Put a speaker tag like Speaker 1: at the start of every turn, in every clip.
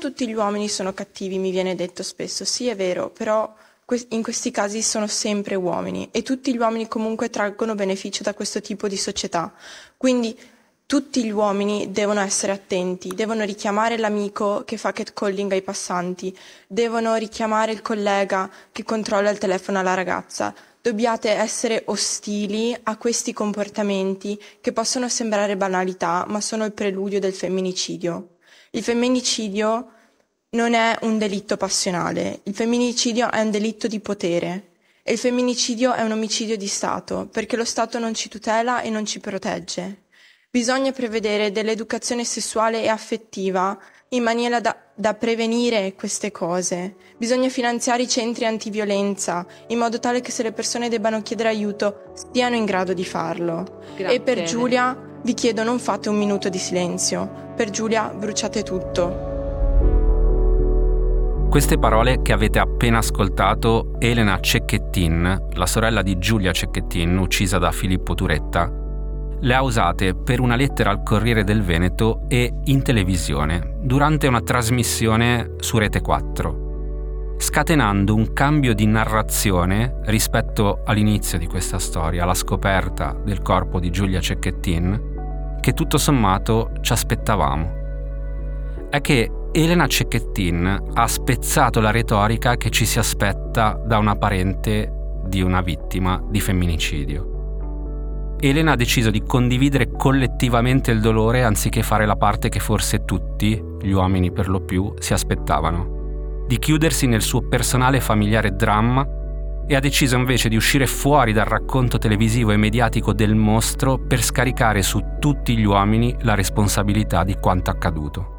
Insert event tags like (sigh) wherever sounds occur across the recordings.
Speaker 1: tutti gli uomini sono cattivi, mi viene detto spesso, sì è vero, però in questi casi sono sempre uomini e tutti gli uomini comunque traggono beneficio da questo tipo di società. Quindi tutti gli uomini devono essere attenti, devono richiamare l'amico che fa catcalling ai passanti, devono richiamare il collega che controlla il telefono alla ragazza. Dobbiate essere ostili a questi comportamenti che possono sembrare banalità, ma sono il preludio del femminicidio. Il femminicidio non è un delitto passionale, il femminicidio è un delitto di potere e il femminicidio è un omicidio di Stato perché lo Stato non ci tutela e non ci protegge. Bisogna prevedere dell'educazione sessuale e affettiva in maniera da, da, prevenire queste cose. Bisogna finanziare i centri antiviolenza in modo tale che se le persone debbano chiedere aiuto siano in grado di farlo. Grazie. E per Giulia vi chiedo non fate un minuto di silenzio. Per Giulia bruciate tutto.
Speaker 2: Queste parole che avete appena ascoltato, Elena Cecchettin, la sorella di Giulia Cecchettin, uccisa da Filippo Turetta, le ha usate per una lettera al Corriere del Veneto e in televisione, durante una trasmissione su Rete 4, scatenando un cambio di narrazione rispetto all'inizio di questa storia, la scoperta del corpo di Giulia Cecchettin, che tutto sommato ci aspettavamo. È che Elena Cecchettin ha spezzato la retorica che ci si aspetta da una parente di una vittima di femminicidio. Elena ha deciso di condividere collettivamente il dolore anziché fare la parte che forse tutti, gli uomini per lo più, si aspettavano. Di chiudersi nel suo personale familiare dramma e ha deciso invece di uscire fuori dal racconto televisivo e mediatico del mostro per scaricare su tutti gli uomini la responsabilità di quanto accaduto.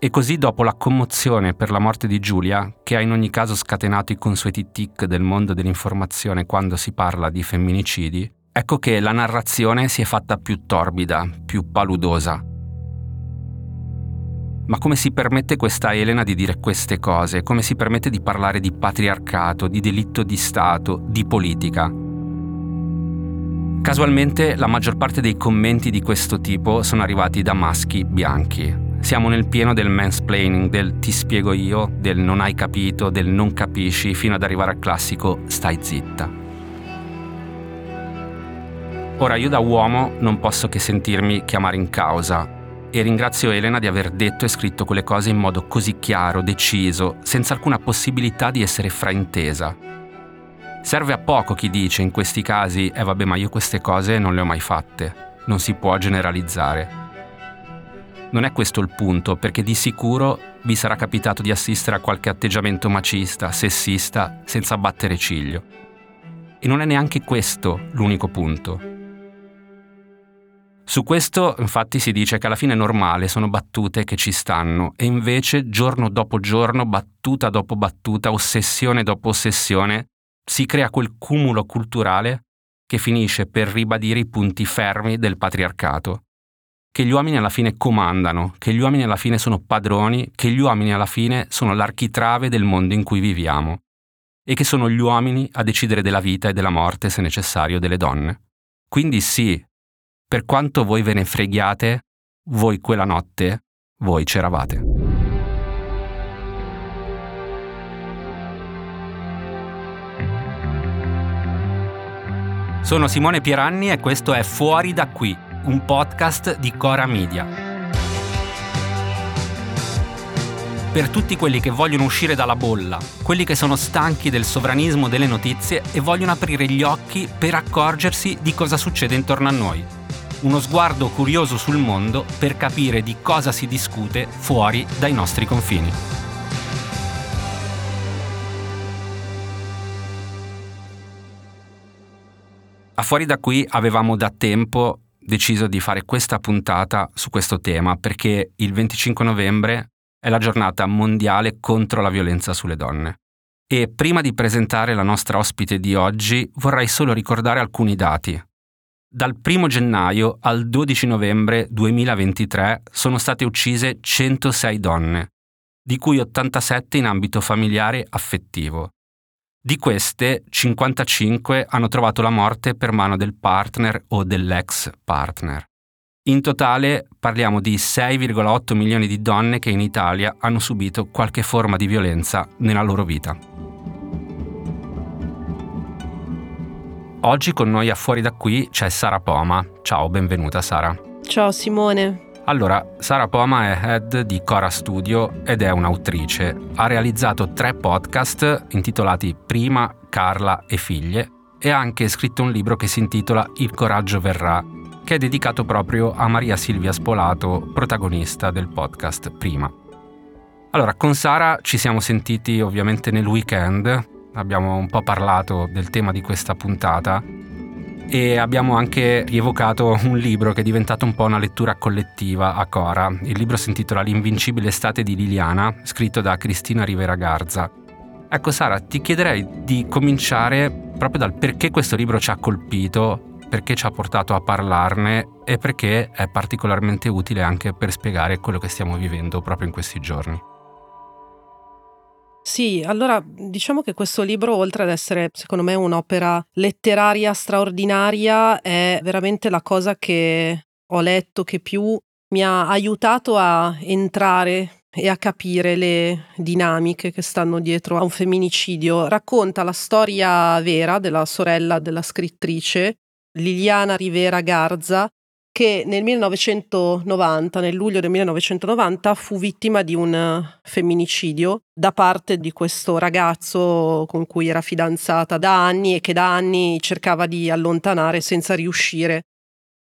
Speaker 2: E così dopo la commozione per la morte di Giulia, che ha in ogni caso scatenato i consueti tic del mondo dell'informazione quando si parla di femminicidi, ecco che la narrazione si è fatta più torbida, più paludosa. Ma come si permette questa Elena di dire queste cose? Come si permette di parlare di patriarcato, di delitto di Stato, di politica? Casualmente la maggior parte dei commenti di questo tipo sono arrivati da maschi bianchi, siamo nel pieno del mansplaining, del ti spiego io, del non hai capito, del non capisci, fino ad arrivare al classico stai zitta. Ora io da uomo non posso che sentirmi chiamare in causa e ringrazio Elena di aver detto e scritto quelle cose in modo così chiaro, deciso, senza alcuna possibilità di essere fraintesa. Serve a poco chi dice in questi casi, eh vabbè ma io queste cose non le ho mai fatte. Non si può generalizzare. Non è questo il punto, perché di sicuro vi sarà capitato di assistere a qualche atteggiamento macista, sessista, senza battere ciglio. E non è neanche questo l'unico punto. Su questo infatti si dice che alla fine è normale, sono battute che ci stanno e invece giorno dopo giorno, battuta dopo battuta, ossessione dopo ossessione, si crea quel cumulo culturale che finisce per ribadire i punti fermi del patriarcato che gli uomini alla fine comandano, che gli uomini alla fine sono padroni, che gli uomini alla fine sono l'architrave del mondo in cui viviamo e che sono gli uomini a decidere della vita e della morte, se necessario, delle donne. Quindi sì, per quanto voi ve ne freghiate, voi quella notte, voi c'eravate. Sono Simone Pieranni e questo è Fuori da qui un podcast di Cora Media. Per tutti quelli che vogliono uscire dalla bolla, quelli che sono stanchi del sovranismo delle notizie e vogliono aprire gli occhi per accorgersi di cosa succede intorno a noi. Uno sguardo curioso sul mondo per capire di cosa si discute fuori dai nostri confini. A fuori da qui avevamo da tempo deciso di fare questa puntata su questo tema perché il 25 novembre è la giornata mondiale contro la violenza sulle donne. E prima di presentare la nostra ospite di oggi vorrei solo ricordare alcuni dati. Dal 1 gennaio al 12 novembre 2023 sono state uccise 106 donne, di cui 87 in ambito familiare affettivo di queste, 55 hanno trovato la morte per mano del partner o dell'ex partner. In totale parliamo di 6,8 milioni di donne che in Italia hanno subito qualche forma di violenza nella loro vita. Oggi con noi a Fuori da qui c'è Sara Poma. Ciao, benvenuta Sara.
Speaker 3: Ciao Simone.
Speaker 2: Allora, Sara Poma è head di Cora Studio ed è un'autrice. Ha realizzato tre podcast intitolati Prima, Carla e Figlie e ha anche scritto un libro che si intitola Il coraggio verrà, che è dedicato proprio a Maria Silvia Spolato, protagonista del podcast Prima. Allora, con Sara ci siamo sentiti ovviamente nel weekend, abbiamo un po' parlato del tema di questa puntata e abbiamo anche rievocato un libro che è diventato un po' una lettura collettiva a Cora. Il libro si intitola L'invincibile estate di Liliana, scritto da Cristina Rivera Garza. Ecco Sara, ti chiederei di cominciare proprio dal perché questo libro ci ha colpito perché ci ha portato a parlarne e perché è particolarmente utile anche per spiegare quello che stiamo vivendo proprio in questi giorni.
Speaker 3: Sì, allora diciamo che questo libro, oltre ad essere secondo me un'opera letteraria straordinaria, è veramente la cosa che ho letto che più mi ha aiutato a entrare e a capire le dinamiche che stanno dietro a un femminicidio. Racconta la storia vera della sorella della scrittrice Liliana Rivera Garza, che nel 1990, nel luglio del 1990, fu vittima di un eh, femminicidio da parte di questo ragazzo con cui era fidanzata da anni e che da anni cercava di allontanare senza riuscire.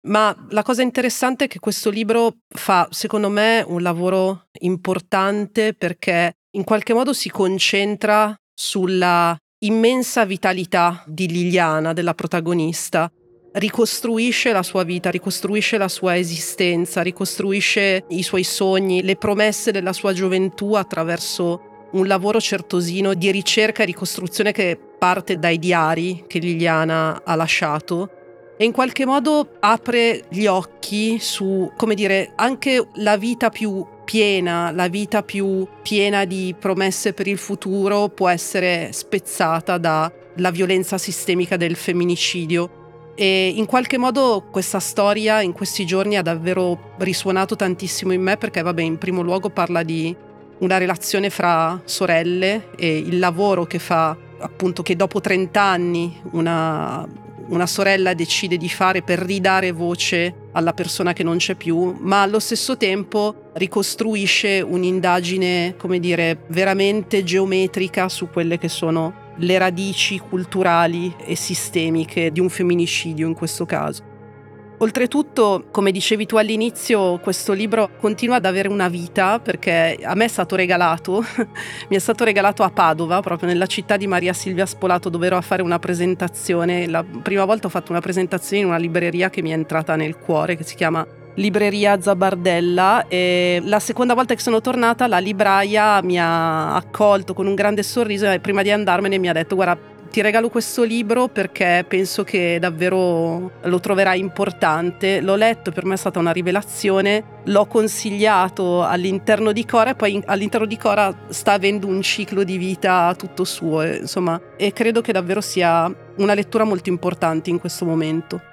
Speaker 3: Ma la cosa interessante è che questo libro fa, secondo me, un lavoro importante perché in qualche modo si concentra sulla immensa vitalità di Liliana, della protagonista, ricostruisce la sua vita, ricostruisce la sua esistenza, ricostruisce i suoi sogni, le promesse della sua gioventù attraverso un lavoro certosino di ricerca e ricostruzione che parte dai diari che Liliana ha lasciato e in qualche modo apre gli occhi su, come dire, anche la vita più piena, la vita più piena di promesse per il futuro può essere spezzata dalla violenza sistemica del femminicidio e in qualche modo questa storia in questi giorni ha davvero risuonato tantissimo in me perché, vabbè, in primo luogo parla di una relazione fra sorelle e il lavoro che fa, appunto, che dopo 30 anni una, una sorella decide di fare per ridare voce alla persona che non c'è più, ma allo stesso tempo ricostruisce un'indagine, come dire, veramente geometrica su quelle che sono le radici culturali e sistemiche di un femminicidio in questo caso. Oltretutto, come dicevi tu all'inizio, questo libro continua ad avere una vita perché a me è stato regalato, (laughs) mi è stato regalato a Padova, proprio nella città di Maria Silvia Spolato, dove ero a fare una presentazione. La prima volta ho fatto una presentazione in una libreria che mi è entrata nel cuore, che si chiama libreria Zabardella e la seconda volta che sono tornata la libraia mi ha accolto con un grande sorriso e prima di andarmene mi ha detto guarda ti regalo questo libro perché penso che davvero lo troverai importante. L'ho letto, per me è stata una rivelazione, l'ho consigliato all'interno di Cora e poi all'interno di Cora sta avendo un ciclo di vita tutto suo, insomma, e credo che davvero sia una lettura molto importante in questo momento.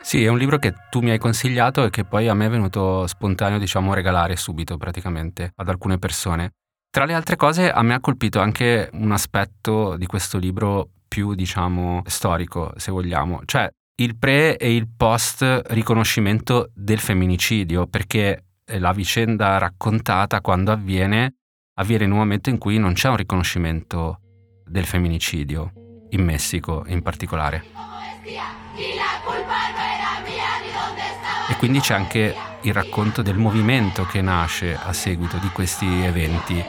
Speaker 2: Sì, è un libro che tu mi hai consigliato e che poi a me è venuto spontaneo, diciamo, regalare subito praticamente ad alcune persone. Tra le altre cose, a me ha colpito anche un aspetto di questo libro più, diciamo, storico, se vogliamo, cioè il pre e il post riconoscimento del femminicidio, perché la vicenda raccontata quando avviene avviene in un momento in cui non c'è un riconoscimento del femminicidio, in Messico in particolare. E quindi c'è anche il racconto del movimento che nasce a seguito di questi eventi.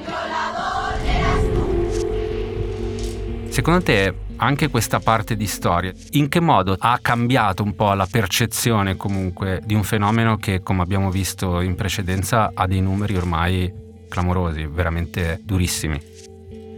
Speaker 2: Secondo te anche questa parte di storia, in che modo ha cambiato un po' la percezione comunque di un fenomeno che, come abbiamo visto in precedenza, ha dei numeri ormai clamorosi, veramente durissimi?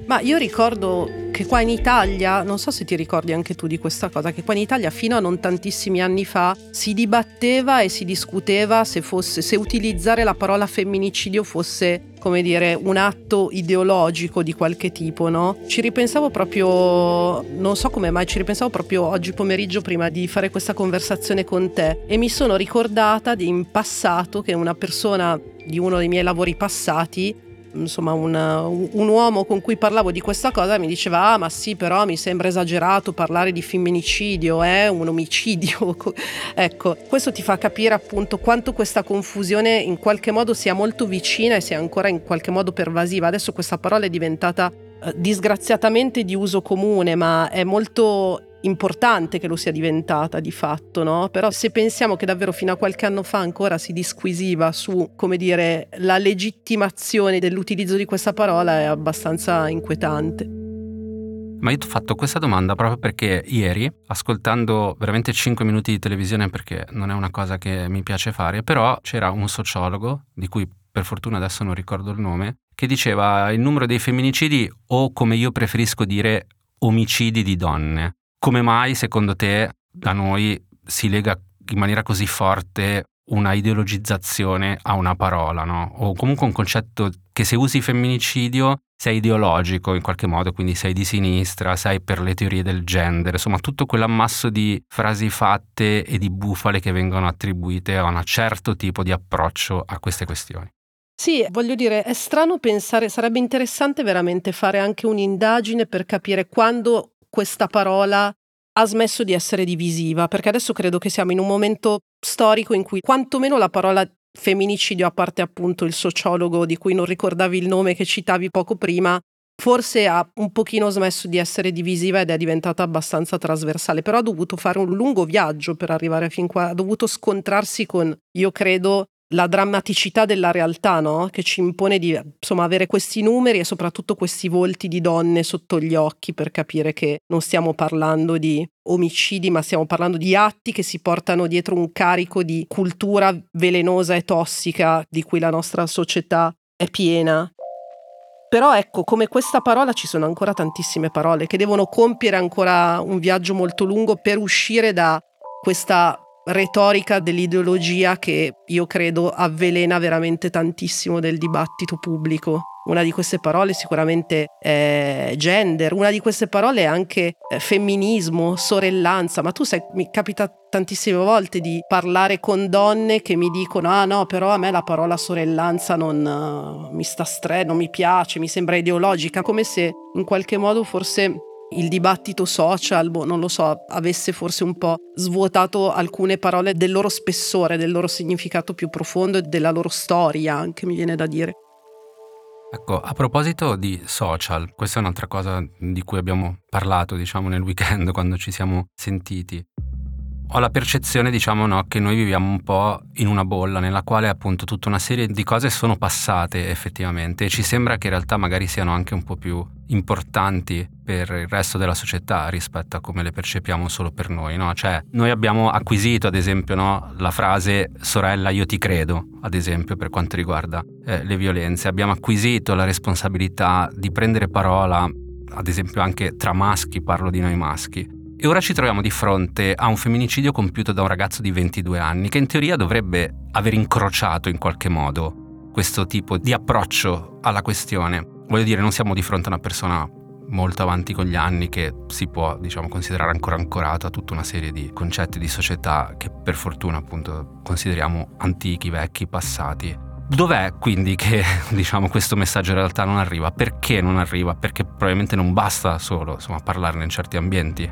Speaker 3: Ma io ricordo che qua in Italia, non so se ti ricordi anche tu di questa cosa, che qua in Italia fino a non tantissimi anni fa si dibatteva e si discuteva se, fosse, se utilizzare la parola femminicidio fosse come dire, un atto ideologico di qualche tipo, no? Ci ripensavo proprio, non so come mai, ci ripensavo proprio oggi pomeriggio prima di fare questa conversazione con te e mi sono ricordata di in passato che una persona di uno dei miei lavori passati insomma un, un, uomo con cui parlavo di questa cosa mi diceva ah ma sì però mi sembra esagerato parlare di femminicidio è eh? un omicidio (laughs) ecco questo ti fa capire appunto quanto questa confusione in qualche modo sia molto vicina e sia ancora in qualche modo pervasiva adesso questa parola è diventata eh, disgraziatamente di uso comune ma è molto importante che lo sia diventata di fatto, no? Però se pensiamo che davvero fino a qualche anno fa ancora si disquisiva su, come dire, la legittimazione dell'utilizzo di questa parola è abbastanza inquietante.
Speaker 2: Ma io ti ho fatto questa domanda proprio perché ieri, ascoltando veramente 5 minuti di televisione, perché non è una cosa che mi piace fare, però c'era un sociologo, di cui per fortuna adesso non ricordo il nome, che diceva il numero dei femminicidi o come io preferisco dire omicidi di donne. Come mai secondo te da noi si lega in maniera così forte una ideologizzazione a una parola, no? O comunque un concetto che se usi femminicidio sei ideologico in qualche modo, quindi sei di sinistra, sei per le teorie del gender, insomma tutto quell'ammasso di frasi fatte e di bufale che vengono attribuite a un certo tipo di approccio a queste questioni.
Speaker 3: Sì, voglio dire, è strano pensare, sarebbe interessante veramente fare anche un'indagine per capire quando questa parola ha smesso di essere divisiva, perché adesso credo che siamo in un momento storico in cui quantomeno la parola femminicidio, a parte appunto il sociologo di cui non ricordavi il nome che citavi poco prima, forse ha un pochino smesso di essere divisiva ed è diventata abbastanza trasversale, però ha dovuto fare un lungo viaggio per arrivare fin qua, ha dovuto scontrarsi con, io credo, la drammaticità della realtà, no? che ci impone di insomma, avere questi numeri e soprattutto questi volti di donne sotto gli occhi per capire che non stiamo parlando di omicidi, ma stiamo parlando di atti che si portano dietro un carico di cultura velenosa e tossica di cui la nostra società è piena. Però ecco, come questa parola ci sono ancora tantissime parole che devono compiere ancora un viaggio molto lungo per uscire da questa retorica dell'ideologia che io credo avvelena veramente tantissimo del dibattito pubblico. Una di queste parole sicuramente è gender, una di queste parole è anche eh, femminismo, sorellanza, ma tu sai, mi capita tantissime volte di parlare con donne che mi dicono ah no, però a me la parola sorellanza non uh, mi sta stre, non mi piace, mi sembra ideologica, come se in qualche modo forse il dibattito social, boh, non lo so, avesse forse un po' svuotato alcune parole del loro spessore, del loro significato più profondo e della loro storia, anche mi viene da dire.
Speaker 2: Ecco, a proposito di social, questa è un'altra cosa di cui abbiamo parlato, diciamo, nel weekend (laughs) quando ci siamo sentiti ho la percezione, diciamo, no, che noi viviamo un po' in una bolla nella quale appunto tutta una serie di cose sono passate effettivamente e ci sembra che in realtà magari siano anche un po' più importanti per il resto della società rispetto a come le percepiamo solo per noi, no? Cioè, noi abbiamo acquisito, ad esempio, no, la frase sorella io ti credo, ad esempio, per quanto riguarda eh, le violenze. Abbiamo acquisito la responsabilità di prendere parola, ad esempio anche tra maschi, parlo di noi maschi, e ora ci troviamo di fronte a un femminicidio compiuto da un ragazzo di 22 anni che in teoria dovrebbe aver incrociato in qualche modo questo tipo di approccio alla questione. Voglio dire, non siamo di fronte a una persona molto avanti con gli anni che si può, diciamo, considerare ancora ancorato a tutta una serie di concetti di società che per fortuna appunto consideriamo antichi, vecchi, passati. Dov'è quindi che (laughs) diciamo, questo messaggio in realtà non arriva? Perché non arriva? Perché probabilmente non basta solo insomma, parlarne in certi ambienti.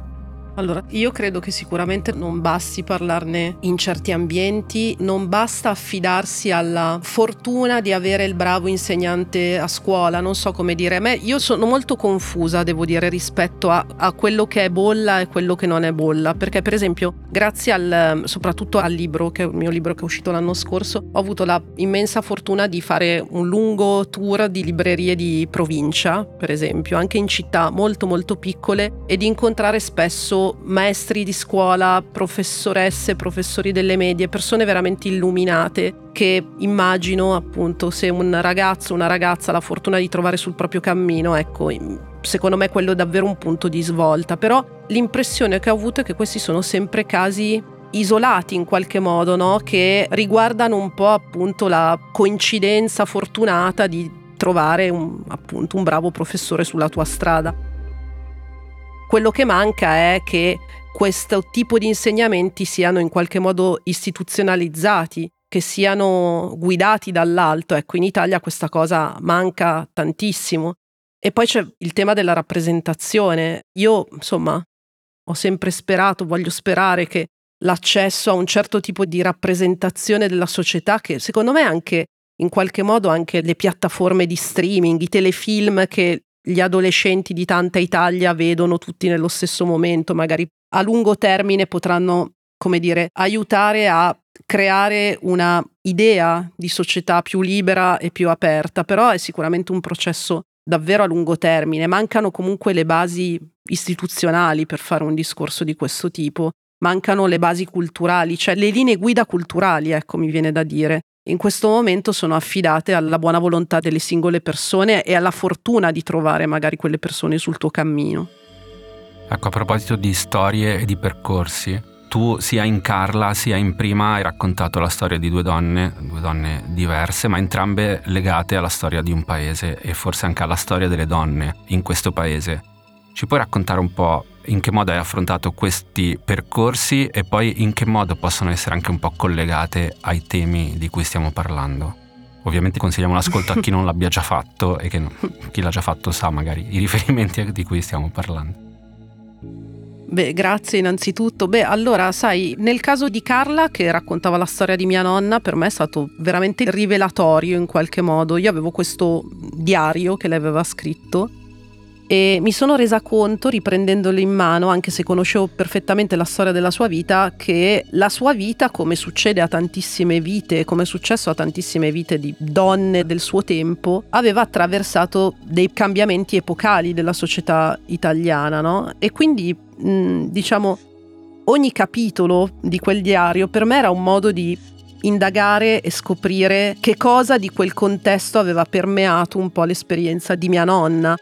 Speaker 3: Allora, io credo che sicuramente non basti parlarne in certi ambienti, non basta affidarsi alla fortuna di avere il bravo insegnante a scuola, non so come dire. Me, io sono molto confusa, devo dire, rispetto a, a, quello che è bolla e quello che non è bolla, perché per esempio, grazie al, soprattutto al libro, che è il mio libro che è uscito l'anno scorso, ho avuto la immensa fortuna di fare un lungo tour di librerie di provincia, per esempio, anche in città molto molto piccole e di incontrare spesso maestri di scuola, professoresse, professori delle medie, persone veramente illuminate che immagino appunto se un ragazzo o una ragazza ha la fortuna di trovare sul proprio cammino, ecco, secondo me quello è davvero un punto di svolta, però l'impressione che ho avuto è che questi sono sempre casi isolati in qualche modo, no? che riguardano un po' appunto la coincidenza fortunata di trovare un, appunto un bravo professore sulla tua strada. Quello che manca è che questo tipo di insegnamenti siano in qualche modo istituzionalizzati, che siano guidati dall'alto. Ecco, in Italia questa cosa manca tantissimo. E poi c'è il tema della rappresentazione. Io, insomma, ho sempre sperato, voglio sperare che l'accesso a un certo tipo di rappresentazione della società che secondo me anche in qualche modo anche le piattaforme di streaming, i telefilm che gli adolescenti di tanta Italia vedono tutti nello stesso momento, magari a lungo termine potranno, come dire, aiutare a creare una idea di società più libera e più aperta, però è sicuramente un processo davvero a lungo termine, mancano comunque le basi istituzionali per fare un discorso di questo tipo mancano le basi culturali, cioè le linee guida culturali, ecco, mi viene da dire. In questo momento sono affidate alla buona volontà delle singole persone e alla fortuna di trovare magari quelle persone sul tuo cammino.
Speaker 2: Ecco, a proposito di storie e di percorsi, tu sia in Carla sia in Prima hai raccontato la storia di due donne, due donne diverse, ma entrambe legate alla storia di un paese e forse anche alla storia delle donne in questo paese. Ci puoi raccontare un po' in che modo hai affrontato questi percorsi e poi in che modo possono essere anche un po' collegate ai temi di cui stiamo parlando. Ovviamente consigliamo l'ascolto a chi non l'abbia già fatto e che no, chi l'ha già fatto sa magari i riferimenti di cui stiamo parlando.
Speaker 3: Beh, grazie innanzitutto. Beh, allora, sai, nel caso di Carla, che raccontava la storia di mia nonna, per me è stato veramente rivelatorio in qualche modo. Io avevo questo diario che lei aveva scritto e mi sono resa conto, riprendendolo in mano, anche se conoscevo perfettamente la storia della sua vita, che la sua vita, come succede a tantissime vite, come è successo a tantissime vite di donne del suo tempo, aveva attraversato dei cambiamenti epocali della società italiana, no? E quindi, mh, diciamo, ogni capitolo di quel diario per me era un modo di indagare e scoprire che cosa di quel contesto aveva permeato un po' l'esperienza di mia nonna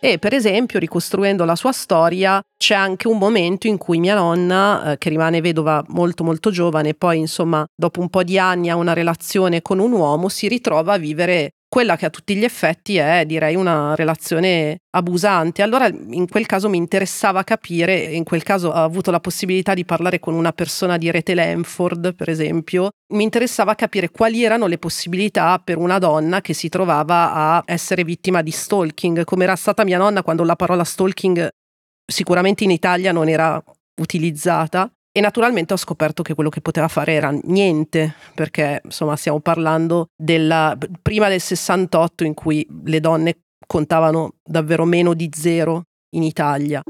Speaker 3: e per esempio, ricostruendo la sua storia, c'è anche un momento in cui mia nonna, eh, che rimane vedova molto molto giovane, poi insomma dopo un po' di anni ha una relazione con un uomo, si ritrova a vivere quella che a tutti gli effetti è direi una relazione abusante. Allora in quel caso mi interessava capire, in quel caso ho avuto la possibilità di parlare con una persona di Rete Lamford, per esempio, mi interessava capire quali erano le possibilità per una donna che si trovava a essere vittima di stalking, come era stata mia nonna quando la parola stalking sicuramente in Italia non era utilizzata e naturalmente ho scoperto che quello che poteva fare era niente, perché insomma stiamo parlando della prima del 68 in cui le donne contavano davvero meno di zero in Italia.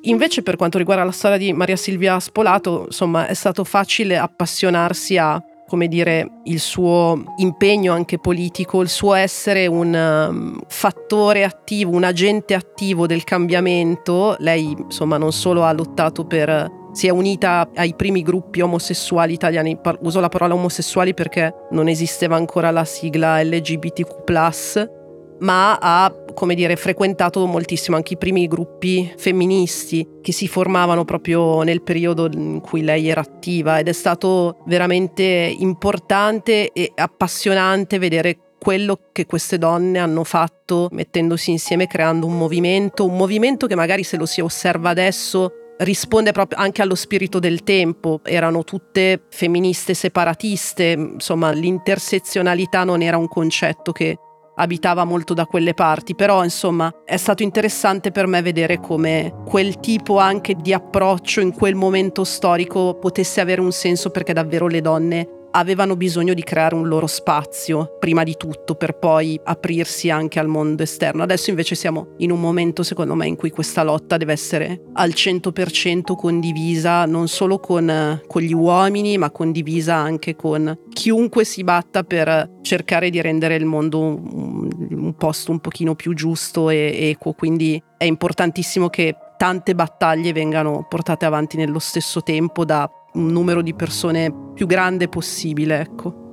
Speaker 3: Invece per quanto riguarda la storia di Maria Silvia Spolato, insomma, è stato facile appassionarsi a come dire, il suo impegno anche politico, il suo essere un um, fattore attivo, un agente attivo del cambiamento. Lei, insomma, non solo ha lottato per si è unita ai primi gruppi omosessuali italiani, uso la parola omosessuali perché non esisteva ancora la sigla LGBTQ, ma ha, come dire, frequentato moltissimo anche i primi gruppi femministi che si formavano proprio nel periodo in cui lei era attiva ed è stato veramente importante e appassionante vedere quello che queste donne hanno fatto mettendosi insieme creando un movimento, un movimento che magari se lo si osserva adesso risponde proprio anche allo spirito del tempo, erano tutte femministe separatiste, insomma l'intersezionalità non era un concetto che abitava molto da quelle parti, però insomma è stato interessante per me vedere come quel tipo anche di approccio in quel momento storico potesse avere un senso perché davvero le donne avevano bisogno di creare un loro spazio, prima di tutto, per poi aprirsi anche al mondo esterno. Adesso invece siamo in un momento, secondo me, in cui questa lotta deve essere al 100% condivisa, non solo con, con gli uomini, ma condivisa anche con chiunque si batta per cercare di rendere il mondo un, un posto un pochino più giusto e equo. Quindi è importantissimo che tante battaglie vengano portate avanti nello stesso tempo da un numero di persone più grande possibile, ecco.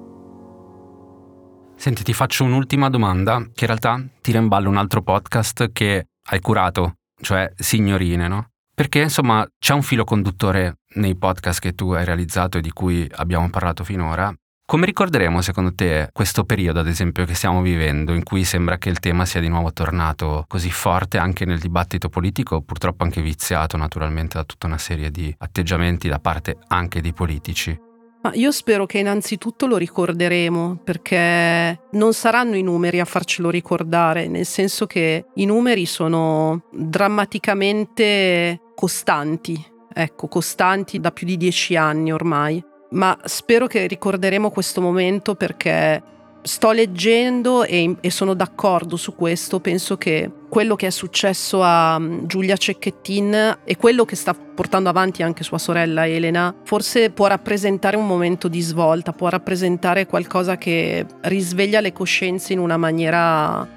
Speaker 2: Senti, ti faccio un'ultima domanda che in realtà tira in ballo un altro podcast che hai curato, cioè Signorine, no? Perché insomma c'è un filo conduttore nei podcast che tu hai realizzato e di cui abbiamo parlato finora. Come ricorderemo secondo te questo periodo, ad esempio, che stiamo vivendo, in cui sembra che il tema sia di nuovo tornato così forte anche nel dibattito politico, purtroppo anche viziato naturalmente da tutta una serie di atteggiamenti da parte anche di politici?
Speaker 3: Ma io spero che innanzitutto lo ricorderemo, perché non saranno i numeri a farcelo ricordare, nel senso che i numeri sono drammaticamente costanti, ecco, costanti da più di dieci anni ormai. Ma spero che ricorderemo questo momento perché sto leggendo e, e, sono d'accordo su questo, penso che quello che è successo a mm, Giulia Cecchettin e quello che sta portando avanti anche sua sorella Elena, forse può rappresentare un momento di svolta, può rappresentare qualcosa che risveglia le coscienze in una maniera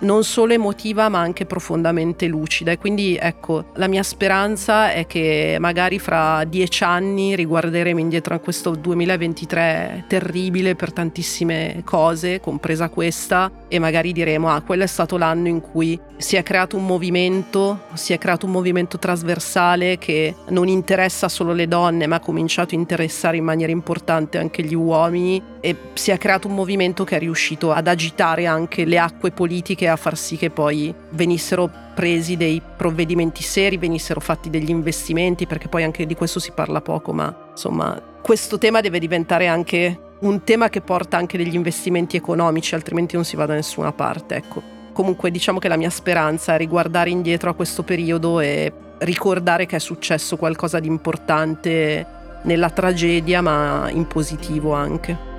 Speaker 3: non solo emotiva ma anche profondamente lucida. E quindi ecco la mia speranza è che magari fra dieci anni riguarderemo indietro a questo 2023 terribile per tantissime cose compresa questa e magari diremo ah quello è stato l'anno in cui si è creato un movimento si è creato un movimento trasversale che non interessa solo le donne ma ha cominciato a interessare in maniera importante anche gli uomini e si è creato un movimento che è riuscito ad agitare anche le acque politiche a far sì che poi venissero presi dei provvedimenti seri, venissero fatti degli investimenti, perché poi anche di questo si parla poco, ma insomma questo tema deve diventare anche un tema che porta anche degli investimenti economici, altrimenti non si va da nessuna parte, ecco. Comunque diciamo che la mia speranza è riguardare indietro a questo periodo e ricordare che è successo qualcosa di importante nella tragedia, ma in positivo anche.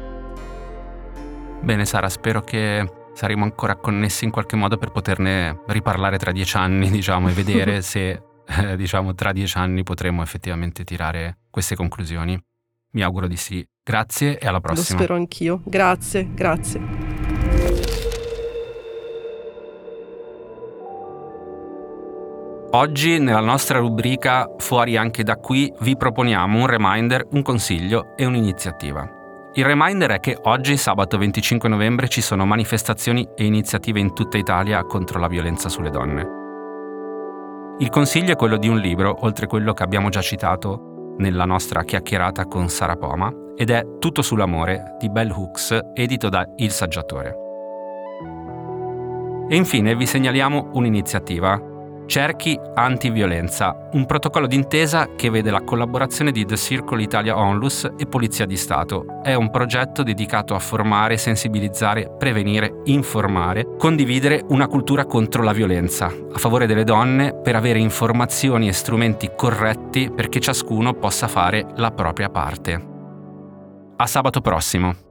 Speaker 2: Bene Sara, spero che saremo ancora connessi in qualche modo per poterne riparlare tra dieci anni, (laughs) diciamo, e vedere (laughs) se, eh, diciamo, tra dieci anni potremo effettivamente tirare queste conclusioni. Mi auguro di sì. Grazie e alla prossima.
Speaker 3: Lo spero anch'io. Grazie, grazie.
Speaker 2: Oggi nella nostra rubrica Fuori anche da qui vi proponiamo un reminder, un consiglio e un'iniziativa. Il reminder è che oggi, sabato 25 novembre, ci sono manifestazioni e iniziative in tutta Italia contro la violenza sulle donne. Il consiglio è quello di un libro, oltre quello che abbiamo già citato nella nostra chiacchierata con Sara Poma, ed è Tutto sull'amore di Bell Hooks, edito da Il Saggiatore. E infine vi segnaliamo un'iniziativa Cerchi Antiviolenza, un protocollo d'intesa che vede la collaborazione di The Circle Italia Onlus e Polizia di Stato. È un progetto dedicato a formare, sensibilizzare, prevenire, informare, condividere una cultura contro la violenza, a favore delle donne per avere informazioni e strumenti corretti perché ciascuno possa fare la propria parte. A sabato prossimo.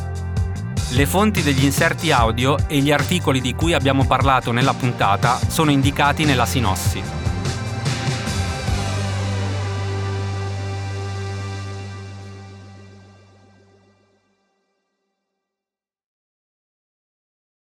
Speaker 2: Le fonti degli inserti audio e gli articoli di cui abbiamo parlato nella puntata sono indicati nella sinossi.